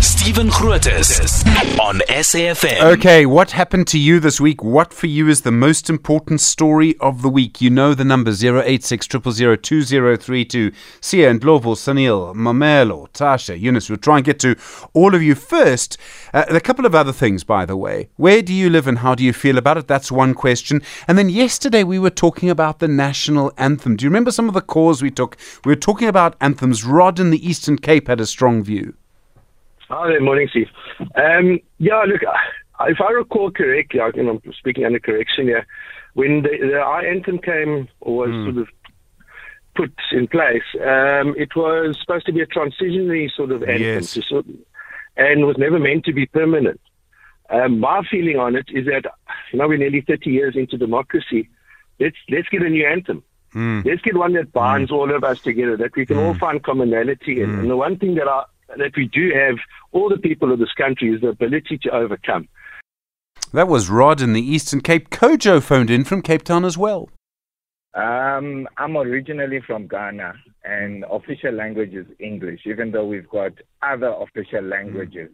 Stephen Grootes on SAFM. Okay, what happened to you this week? What for you is the most important story of the week? You know the number 086 2032 Sia and Lovo, Sunil, Mamelo, Tasha, Eunice. We'll try and get to all of you first. Uh, a couple of other things, by the way. Where do you live and how do you feel about it? That's one question. And then yesterday we were talking about the national anthem. Do you remember some of the calls we took? We were talking about anthems. Rod in the Eastern Cape had a strong view. Hi there, morning, Steve. Um, yeah, look, if I recall correctly, I, you know, I'm speaking under correction here, when the, the our anthem came or was Hmm. sort of put in place, um, it was supposed to be a transitionary sort of anthem, Yes. to sort and was never meant to be permanent. Um, my feeling on it is that, you know, we're nearly 30 years into democracy. Let's let's get a new anthem. Hmm. Let's get one that binds all of us together, that we can all find commonality in. Hmm. And the one thing that I, that we do have, all the people of this country, is the ability to overcome. That was Rod in the Eastern Cape. Kojo phoned in from Cape Town as well. Um, I'm originally from Ghana, and official language is English, even though we've got other official languages.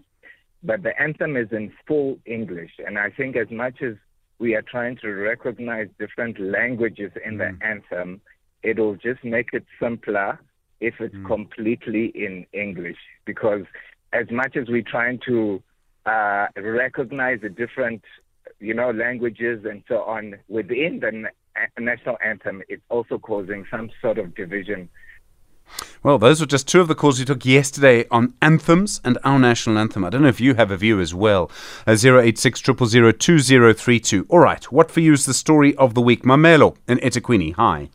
But the anthem is in full English, and I think as much as we are trying to recognize different languages in the anthem, it'll just make it simpler if it's completely in English. Because as much as we're trying to uh, recognize the different, you know, languages and so on within the na- national anthem, it's also causing some sort of division. Well, those were just two of the calls we took yesterday on anthems and our national anthem. I don't know if you have a view as well. Uh, 086 2032. All right, what for you is the story of the week? Mamelo in eThekwini. Hi.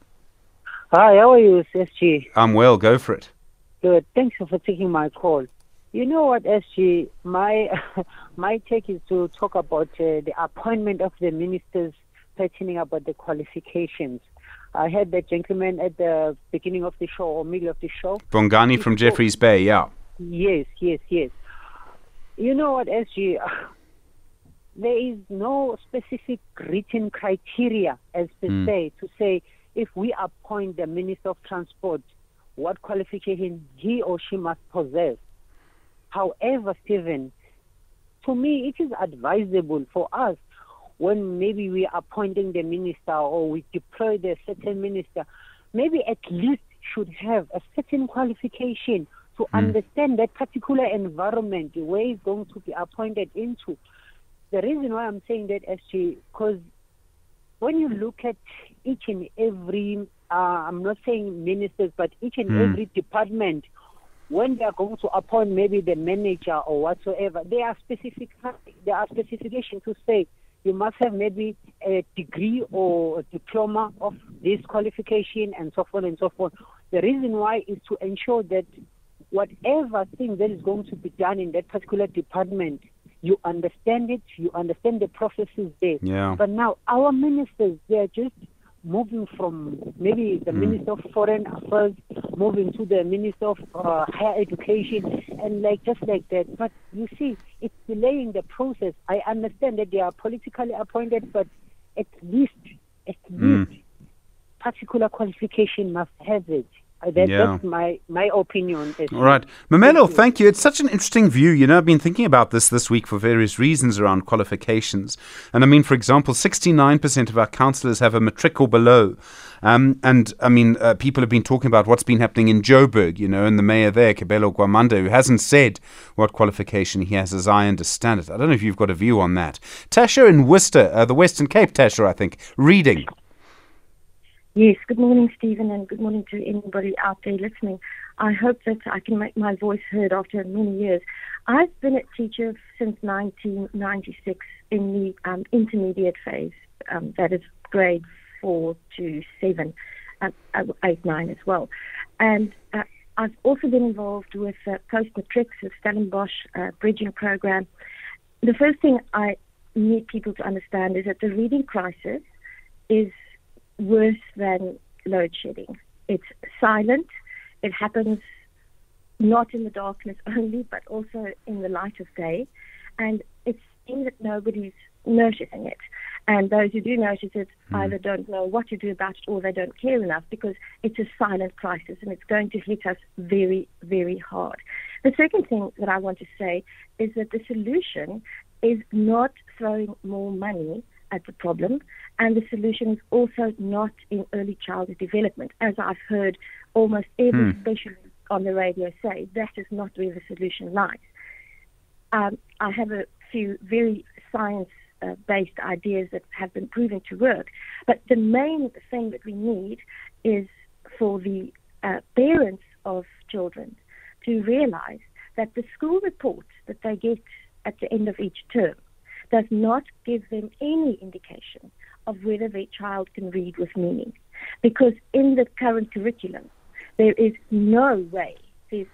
Hi, how are you, SG? I'm well. Go for it. Good. Thanks for taking my call. You know what, SG? My my take is to talk about uh, the appointment of the ministers pertaining about the qualifications. I heard that gentleman at the beginning of the show or middle of the show. Bongani from Jeffreys Bay. Yeah. Yes, yes, yes. You know what, SG? There is no specific written criteria as per se to say if we appoint the Minister of Transport, what qualification he or she must possess. However, Stephen, to me, it is advisable for us when maybe we are appointing the minister or we deploy the certain minister, maybe at least should have a certain qualification to hmm. understand that particular environment where he's going to be appointed into. The reason why I'm saying that, SG, because when you look at each and every, uh, I'm not saying ministers, but each and every department, when they are going to appoint maybe the manager or whatsoever, there are specific there are specifications to say you must have maybe a degree or a diploma of this qualification and so forth and so forth. The reason why is to ensure that whatever thing that is going to be done in that particular department, you understand it, you understand the processes there. Yeah. But now our ministers, they are just moving from maybe the Minister of Foreign Affairs, moving to the Minister of uh, Higher Education, and like just like that. But you see, it's delaying the process. I understand that they are politically appointed, but at least, at least, particular qualification must have it. Uh, that, Yeah. That's my my opinion. All right. Mamelo, thank you. It's such an interesting view. You know, I've been thinking about this this week for various reasons around qualifications. And I mean, for example, 69% of our councillors have a matric or below. Um, and I mean, uh, people have been talking about what's been happening in Joburg, you know, and the mayor there, Kabelo Gwamanda, who hasn't said what qualification he has, as I understand it. I don't know if you've got a view on that. Tasha in Worcester, uh, the Western Cape, Tasha, I think, reading. Yes, good morning, Stephen, and good morning to anybody out there listening. I hope that I can make my voice heard after many years. I've been a teacher since 1996 in the um, intermediate phase, um, that is grade four to seven, uh, uh, eight, nine as well. And uh, I've also been involved with uh, post matrics, the Stellenbosch uh, bridging program. The first thing I need people to understand is that the reading crisis is worse than load shedding. It's silent. It happens not in the darkness only, but also in the light of day. And it seems that nobody's noticing it. And those who do notice it hmm. either don't know what to do about it or they don't care enough because it's a silent crisis and it's going to hit us very, very hard. The second thing that I want to say is that the solution is not throwing more money at the problem, and the solution is also not in early childhood development, as I've heard almost every specialist on the radio say. That is not where the solution lies. Um, I have a few very science uh, based ideas that have been proven to work. But the main thing that we need is for the uh, parents of children to realize that the school report that they get at the end of each term does not give them any indication of whether their child can read with meaning. Because in the current curriculum, there is no way, there's,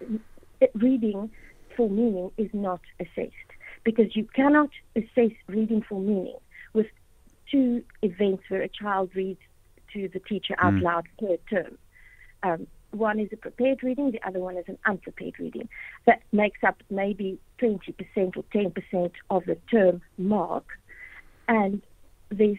reading for meaning is not assessed because you cannot assess reading for meaning with two events where a child reads to the teacher out loud per term. Um, one is a prepared reading, the other one is an unprepared reading. That makes up maybe 20% or 10% of the term mark. And the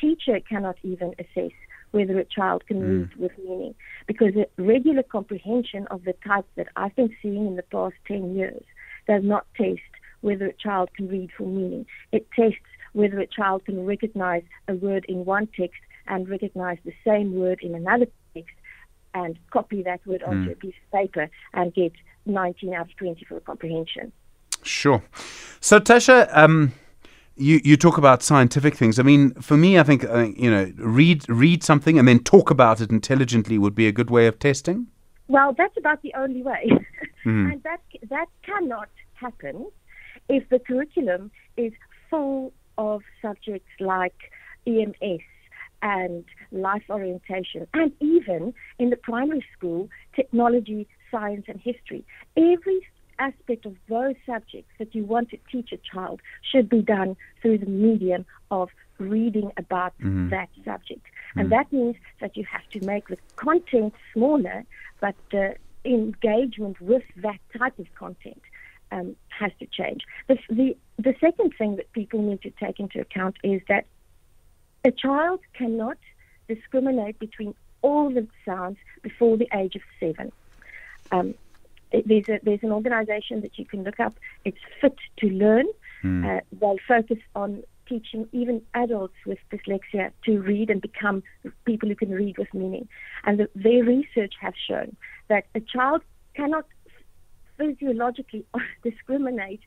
teacher cannot even assess whether a child can mm. read with meaning because a regular comprehension of the type that I've been seeing in the past 10 years does not test whether a child can read for meaning. It tests whether a child can recognize a word in one text and recognize the same word in another text and copy that word onto a piece of paper and get 19 out of 20 for comprehension. Sure. So, Tasha, um, you, you talk about scientific things. I mean, for me, I think uh, you know, read read something and then talk about it intelligently would be a good way of testing. Well, that's about the only way, and that that cannot happen if the curriculum is full of subjects like EMS and life orientation, and even in the primary school, technology, science, and history. Every aspect of those subjects that you want to teach a child should be done through the medium of reading about that subject. And that means that you have to make the content smaller, but the engagement with that type of content um, has to change. The, the, the second thing that people need to take into account is that a child cannot discriminate between all the sounds before the age of seven. Um, there's, a, there's an organization that you can look up. It's Fit to Learn. Uh, they focus on teaching even adults with dyslexia to read and become people who can read with meaning. And the, their research has shown that a child cannot physiologically discriminate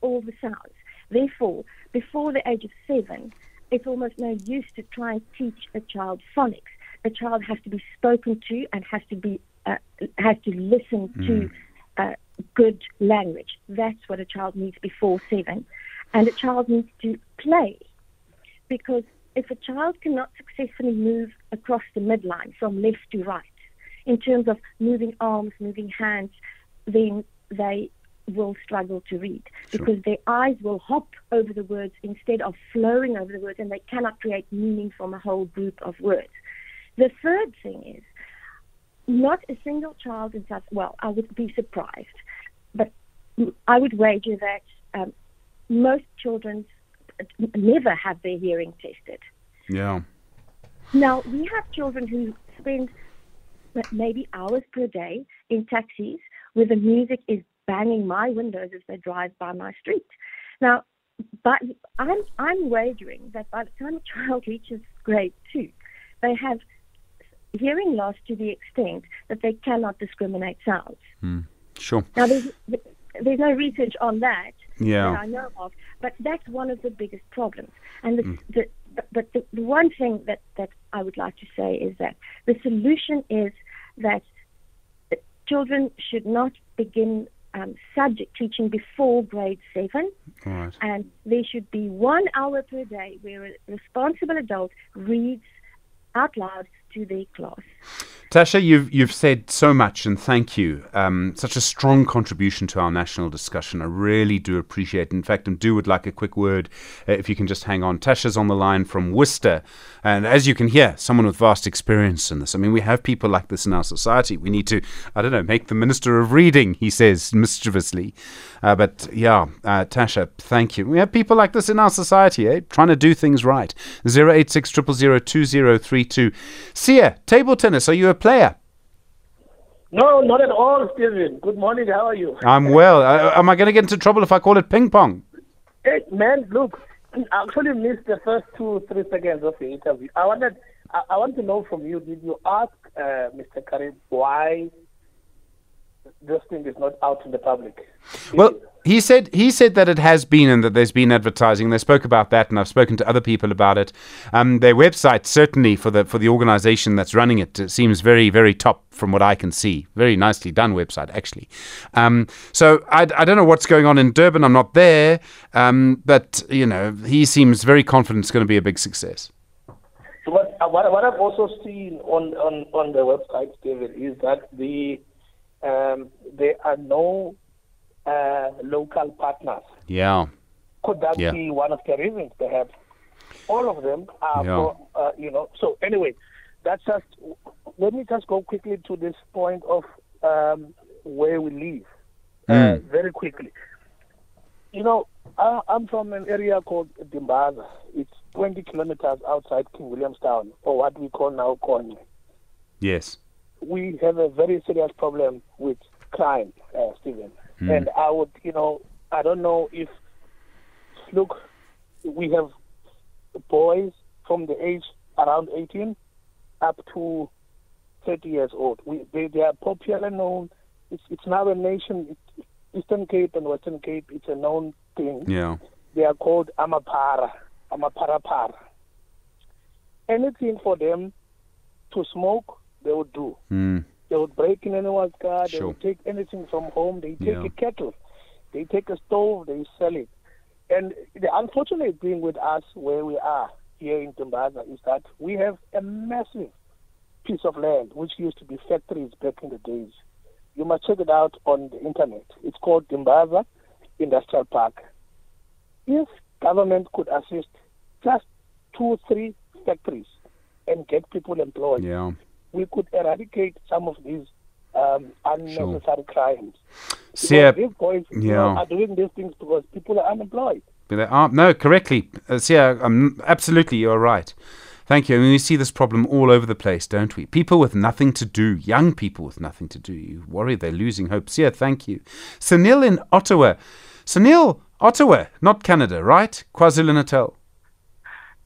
all the sounds. Therefore, before the age of seven, it's almost no use to try and teach a child phonics. A child has to be spoken to and has to be uh, has to listen to uh, good language. That's what a child needs before seven, and a child needs to play because if a child cannot successfully move across the midline from left to right in terms of moving arms, moving hands, then they will struggle to read because their eyes will hop over the words instead of flowing over the words and they cannot create meaning from a whole group of words. The third thing is not a single child in South, well, I would be surprised, but I would wager that um, most children never have their hearing tested. Yeah. Now, we have children who spend maybe hours per day in taxis where the music is banging my windows as they drive by my street. Now, but I'm, I'm wagering that by the time a child reaches grade two, they have hearing loss to the extent that they cannot discriminate sounds. Hmm. Sure. Now, there's, there's no research on that Yeah. that I know of, but that's one of the biggest problems. And hmm. the, the, but the, the one thing that, that I would like to say is that the solution is that children should not begin um, subject teaching before grade seven, right. and there should be one hour per day where a responsible adult reads out loud to their class. Tasha, you've you've said so much, and thank you. Um, such a strong contribution to our national discussion. I really do appreciate. it. In fact, I do would like a quick word, uh, if you can just hang on. Tasha's on the line from Worcester, and as you can hear, someone with vast experience in this. I mean, we have people like this in our society. We need to, I don't know, make the minister of reading. He says mischievously, uh, but yeah, uh, Tasha, thank you. We have people like this in our society, eh? Trying to do things right. Zero eight six triple zero two zero three two. Sia, table tennis. Are you a player? No, not at all, Stephen. Good morning. How are you? I'm well. Uh, am I going to get into trouble if I call it ping pong? Hey, man, look, I actually missed the first two, three seconds of the interview. I wanted, I, I want to know from you. Did you ask uh, Mr. Karim why this thing is not out in the public? Well, he said he said that it has been and that there's been advertising. They spoke about that, and I've spoken to other people about it. Um, their website certainly for the for the organisation that's running it, it seems very very top from what I can see. Very nicely done website actually. Um, so I, I don't know what's going on in Durban. I'm not there, um, but you know he seems very confident it's going to be a big success. So what, uh, what, what I've also seen on, on, on the website, David, is that the um, there are no uh, local partners. Yeah. Could that Yeah. be one of the reasons, perhaps? All of them are, Yeah. for, uh, you know. So anyway, that's just. Let me just go quickly to this point of um, where we live, uh, Mm. very quickly. You know, I, I'm from an area called Dimbaza. It's 20 kilometers outside King Williamstown, or what we call now Qonce. Yes. We have a very serious problem with crime, uh, Stephen. And I would, you know, I don't know if, look, we have boys from the age around 18 up to 30 years old. We, they, they are popular known. It's, it's now a nation, it's Eastern Cape and Western Cape, it's a known thing. Yeah. They are called Amapara, Amaparapara. Anything for them to smoke, they would do. Mm. They would break in anyone's car. They Sure. would take anything from home. They take Yeah. a kettle. They take a stove. They sell it. And the unfortunate thing with us, where we are here in Dimbaza, is that we have a massive piece of land which used to be factories back in the days. You must check it out on the internet. It's called Dimbaza Industrial Park. If government could assist just two, three factories and get people employed, Yeah. We could eradicate some of these um, unnecessary crimes. Sia, Because these boys yeah. are doing these things because people are unemployed. But they are, no, correctly. Uh, yeah, um, absolutely, you're right. Thank you. I mean, we see this problem all over the place, don't we? People with nothing to do, young people with nothing to do. You worry they're losing hope. Sia, thank you. Sunil in Ottawa. Sunil, Ottawa, not Canada, right? KwaZulu Natal.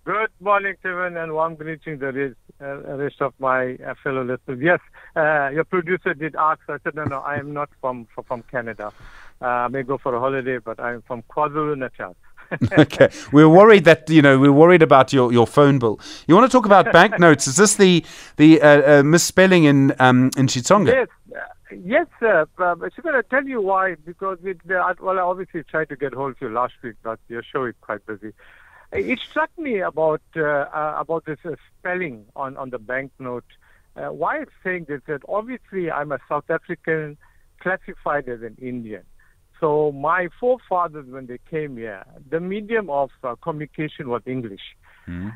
Good morning, Stephen, and warm greeting to the rest, uh, rest of my uh, fellow listeners. Yes, uh, your producer did ask. I said, no, no, I am not from from, from Canada. Uh, I may go for a holiday, but I'm from KwaZulu Natal. okay. We're worried that, you know, we're worried about your, your phone bill. You want to talk about banknotes? Is this the the uh, uh, misspelling in um, in Xitsonga? Yes, uh, yes, sir. Uh, but I'm going to tell you why. Because it, uh, well, I obviously tried to get hold of you last week, but your show is quite busy. It struck me about uh, uh, about this uh, spelling on on the banknote. Uh, why it's saying this? That obviously I'm a South African, classified as an Indian. So my forefathers, when they came here, the medium of uh, communication was English,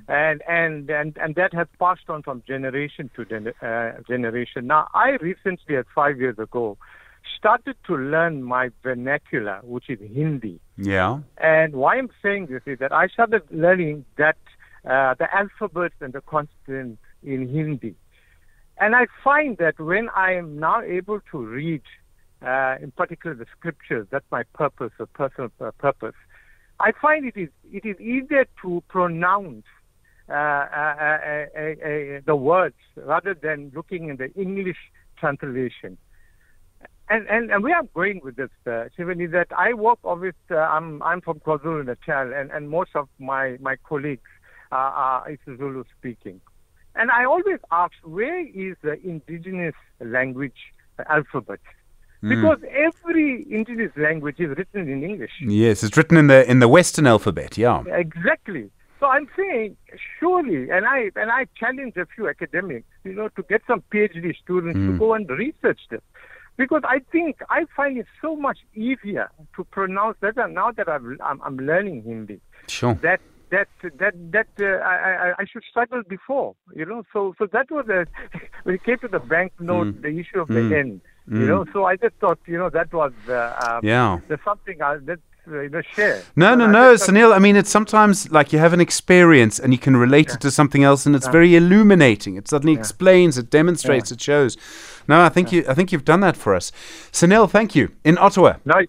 and, and and and that has passed on from generation to gen- uh, generation. Now, I recently, as five years ago, started to learn my vernacular, which is Hindi. Yeah. And why I'm saying this is that I started learning that uh, the alphabets and the consonants in Hindi. And I find that when I am now able to read, uh, in particular the scriptures, that's my purpose, a personal uh, purpose. I find it is it is easier to pronounce uh, uh, uh, the words rather than looking in the English translation. And, and, and where I'm going with this, uh, Shivan, is that I work, obviously, uh, I'm, I'm from KwaZulu Natal, and, and most of my, my colleagues uh, are Zulu speaking. And I always ask, where is the indigenous language alphabet? Because every indigenous language is written in English. Yes, it's written in the in the Western alphabet. Yeah. Exactly. So I'm saying, surely, and I and I challenge a few academics, you know, to get some PhD students Hmm. to go and research this, because I think I find it so much easier to pronounce that now that I've, I'm, I'm learning Hindi. Sure. That that that that uh, I, I I should struggle before, you know. So so that was a when it came to the bank banknote, the issue of Mm. the end, you know. So I just thought, you know, that was uh, um, Yeah. there's something I that uh, you know share. No, no, no, thought- Sunil. I mean, it's sometimes like you have an experience and you can relate it to something else, and it's very illuminating. It suddenly explains, it demonstrates, it shows. No, I think you, I think you've done that for us, Sunil. Thank you. In Ottawa, No, in,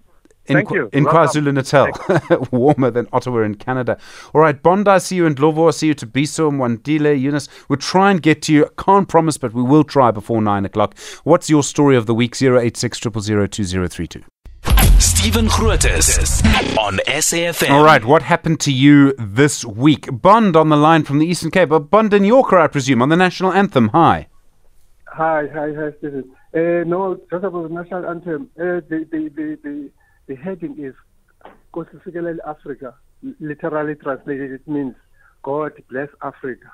thank Kwa- you. in Welcome. KwaZulu Natal, warmer than Ottawa in Canada. All right, Bondi, I see you in Dlovo, I see you to Biso, Mwandile, Eunice. We'll try and get to you. Can't promise, but we will try before nine o'clock. What's your story of the week? 086 2032. Stephen Grootes on SAFM. All right, what happened to you this week? Bond on the line from the Eastern Cape. Bond in Yorker, I presume, on the national anthem. Hi. Hi, hi, hi, Stephen. Uh, no, just about the national anthem. Uh, the, the, the, the, the heading is Nkosi Sikelel' Africa. Literally translated, it means God bless Africa.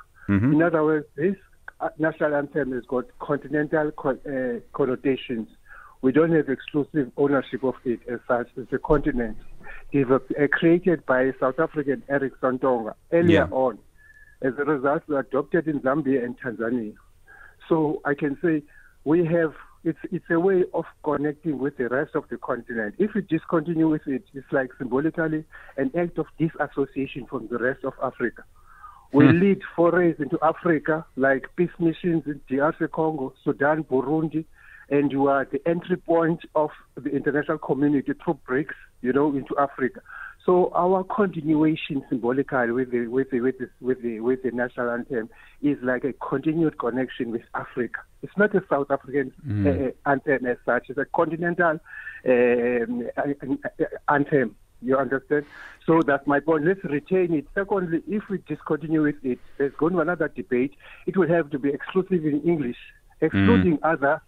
In other words, this uh, national anthem has got continental co- uh, connotations. We don't have exclusive ownership of it as such. It's a continent developed, uh, created by South African Enoch Sontonga earlier Yeah. on. As a result, we adopted in Zambia and Tanzania. So I can say we have it's it's a way of connecting with the rest of the continent. If we discontinue with it, it's like symbolically an act of disassociation from the rest of Africa. We hmm. lead forays into Africa like peace missions in DRC Congo, Sudan, Burundi, and you are the entry point of the international community through BRICS, you know, into Africa. So our continuation symbolically with the with the with the with the, with the national anthem is like a continued connection with Africa. It's not a South African uh, anthem as such. It's a continental um, anthem. You understand? So that's my point. Let's retain it. Secondly, if we discontinue with it, there's going to be another debate. It will have to be exclusive in English, excluding other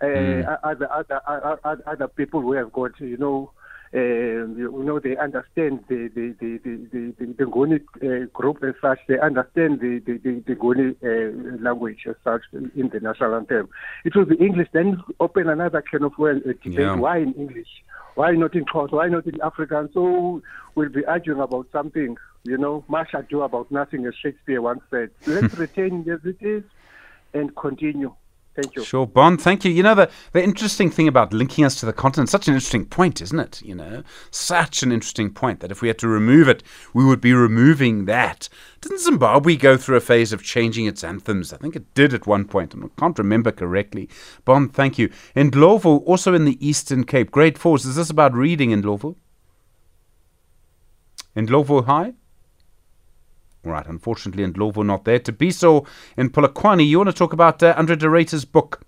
uh, other, other other other people who have got you know. Um, you know they understand the the the the the, the, Nguni uh, group as such. They understand the the the, the Nguni uh, language as such in the national anthem. It will be English. Then open another can of well uh, debate. Yeah. Why in English? Why not in Xhosa? Why not in Afrikaans? So we'll be arguing about something. You know, much ado about nothing, as Shakespeare once said. Let's retain as it is and continue. Thank you. Sure, Bond, thank you. You know, the, the interesting thing about linking us to the continent, such an interesting point, isn't it? You know, such an interesting point that if we had to remove it, we would be removing that. Didn't Zimbabwe go through a phase of changing its anthems? I think it did at one point, and I can't remember correctly. Bond, thank you. In Ndlovu, also in the Eastern Cape, Great fours, is this about reading in Ndlovu? In Ndlovu High? All right, unfortunately, in Ndlovu not there. Thabiso in Polokwane, you want to talk about uh, Andre de Ruyter's book?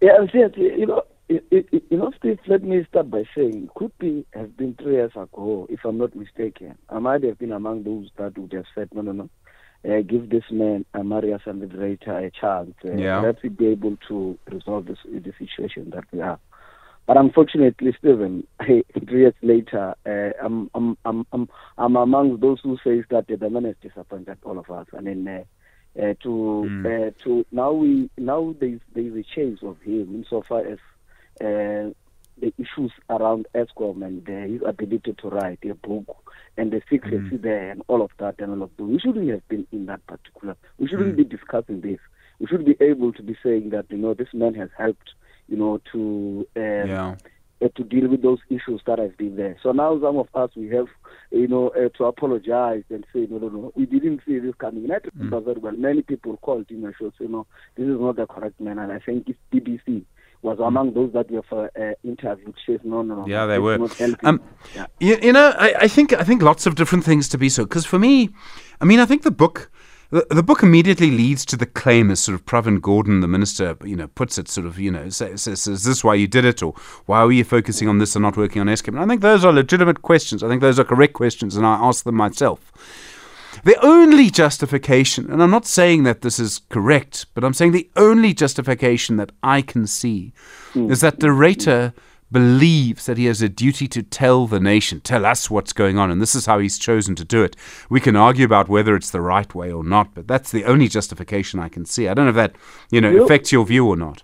Yeah, yes, you know, it, it, it- you know, Steve. Let me start by saying, it could be has been three years ago, if I'm not mistaken. I might have been among those that would have said, no, no, no, uh, give this man, uh, Marius and the a chance. Uh, Yeah. Let's be able to resolve this the situation that we have. But unfortunately, Stephen, three years later, uh, I'm, I'm, I'm, I'm, I'm among those who says that the man has disappointed all of us. I mean, uh, uh, to uh, to now we now there's there's a change of him insofar as uh, the issues around Eskom and uh, his ability to write a book and the secrecy there and all of that and all of that. We shouldn't have been in that particular. We shouldn't be discussing this. We should be able to be saying that you know this man has helped you know to um, Yeah. uh, to deal with those issues that have been there. So now some of us we have, you know, uh, to apologize and say no, no, no, we didn't see this coming. And I remember very well. Many people called in my show, say no, this is not the correct man. And I think it's BBC was among those that we have uh, uh, interviewed. Says no, no, no. Yeah, they were. Um, yeah. You, you know, I, I think I think lots of different things to be so. Because for me, I mean, I think the book, the, the book immediately leads to the claim, as sort of Pravin Gordhan, the minister, you know, puts it sort of, you know, says, says, is this why you did it, or why were you focusing on this and not working on Eskom? And I think those are legitimate questions. I think those are correct questions, and I ask them myself. The only justification, and I'm not saying that this is correct, but I'm saying the only justification that I can see hmm. is that De Ruyter believes that he has a duty to tell the nation, tell us what's going on, and this is how he's chosen to do it. We can argue about whether it's the right way or not, but that's the only justification I can see. I don't know if that, you know, affects your view or not.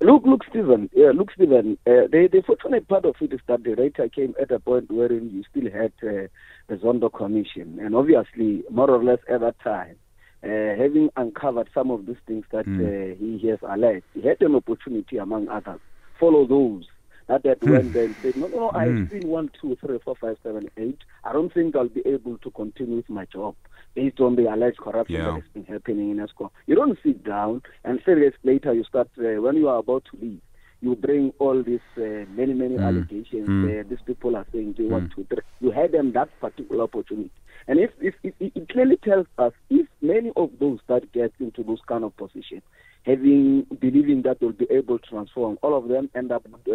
Look, look, Stephen. Yeah, look, Stephen. Uh, the, the fortunate part of it is that the writer came at a point wherein you still had uh, the Zondo Commission, and obviously, more or less at that time, uh, having uncovered some of these things that Mm. uh, he has alleged, he had an opportunity, among others, follow those that had Hmm. went there and said, no, no, no, I've Mm. seen one, two, three, four, five, seven, eight. I don't think I'll be able to continue with my job based on the alleged corruption Yeah. that has been happening in Eskom. You don't sit down and three days later you start, uh, when you are about to leave, you bring all these uh, many, many Mm. allegations. Mm. Uh, these people are saying they want to. You had them that particular opportunity. And if, if, if it it clearly tells us if many of those that get into those kind of positions, having believing that they'll be able to transform, all of them end up uh,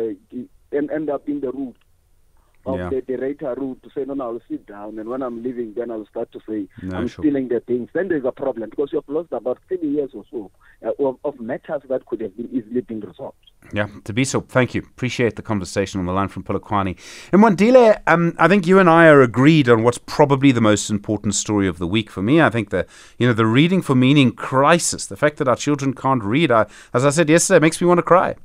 end, up in the route of Yeah. the director route to say, no, no, I'll sit down, and when I'm leaving, then I'll start to say, No, I'm sure. stealing the things. Then there's a problem because you've lost about 30 years or so uh, of, of matters that could have been easily been resolved. Yeah, to be so. Thank you. Appreciate the conversation on the line from Polokwane. And Wandile, um, I think you and I are agreed on what's probably the most important story of the week for me. I think the you know the reading for meaning crisis, the fact that our children can't read, I, as I said yesterday, makes me want to cry.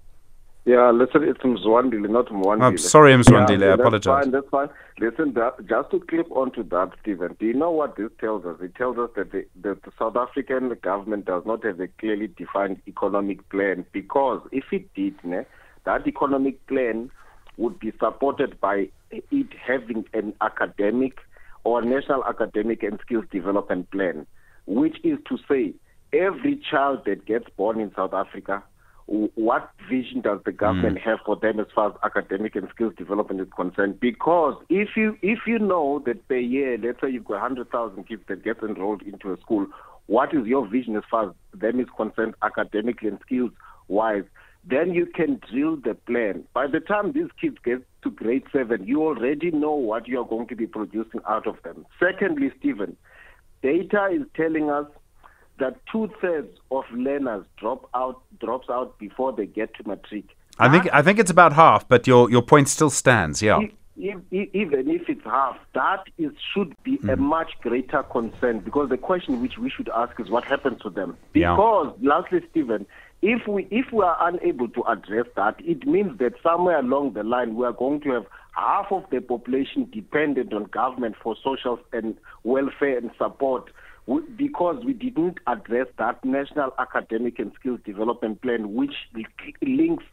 Yeah, listen, it's Mzwandile, not Mwandile. I'm sorry, Mzwandile, I that's apologize. Fine, that's fine. Listen, that, just to clip onto that, Stephen, do you know what this tells us? It tells us that the, that the South African government does not have a clearly defined economic plan because if it did, ne, that economic plan would be supported by it having an academic or national academic and skills development plan, which is to say every child that gets born in South Africa what vision does the government mm. have for them as far as academic and skills development is concerned? Because if you if you know that per year, let's say you've got hundred thousand kids that get enrolled into a school, what is your vision as far as them is concerned, academically and skills wise? Then you can drill the plan. By the time these kids get to grade seven, you already know what you are going to be producing out of them. Secondly, Stephen, data is telling us that two thirds of learners drop out drops out before they get to matric. I think I think it's about half, but your your point still stands. Yeah. If, if, if, even if it's half, that is should be a hmm. much greater concern because the question which we should ask is what happens to them. Yeah. Because lastly, Stephen, if we if we are unable to address that, it means that somewhere along the line we are going to have half of the population dependent on government for social and welfare and support we- because we didn't address that national academic and skills development plan, which links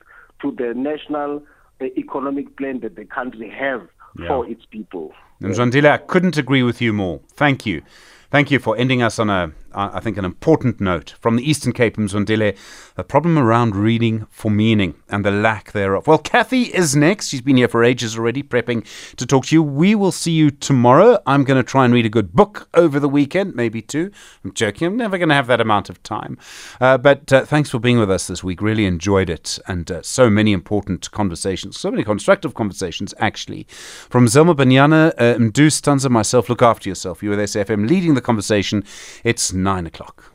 to the national uh, economic plan that the country has Yeah. for its people. Mzwandile, I couldn't agree with you more. Thank you. Thank you for ending us on a, I think, an important note. From the Eastern Cape, Mzwandile, a problem around reading for meaning and the lack thereof. Well, Kathy is next. She's been here for ages already, prepping to talk to you. We will see you tomorrow. I'm going to try and read a good book over the weekend, maybe two. I'm joking. I'm never going to have that amount of time. Uh, but uh, thanks for being with us this week. Really enjoyed it. And uh, so many important conversations, so many constructive conversations, actually. From Zelma Banyana, uh, Mdu Stanza, myself, look after yourself. You with SFM leading the conversation. It's nine o'clock.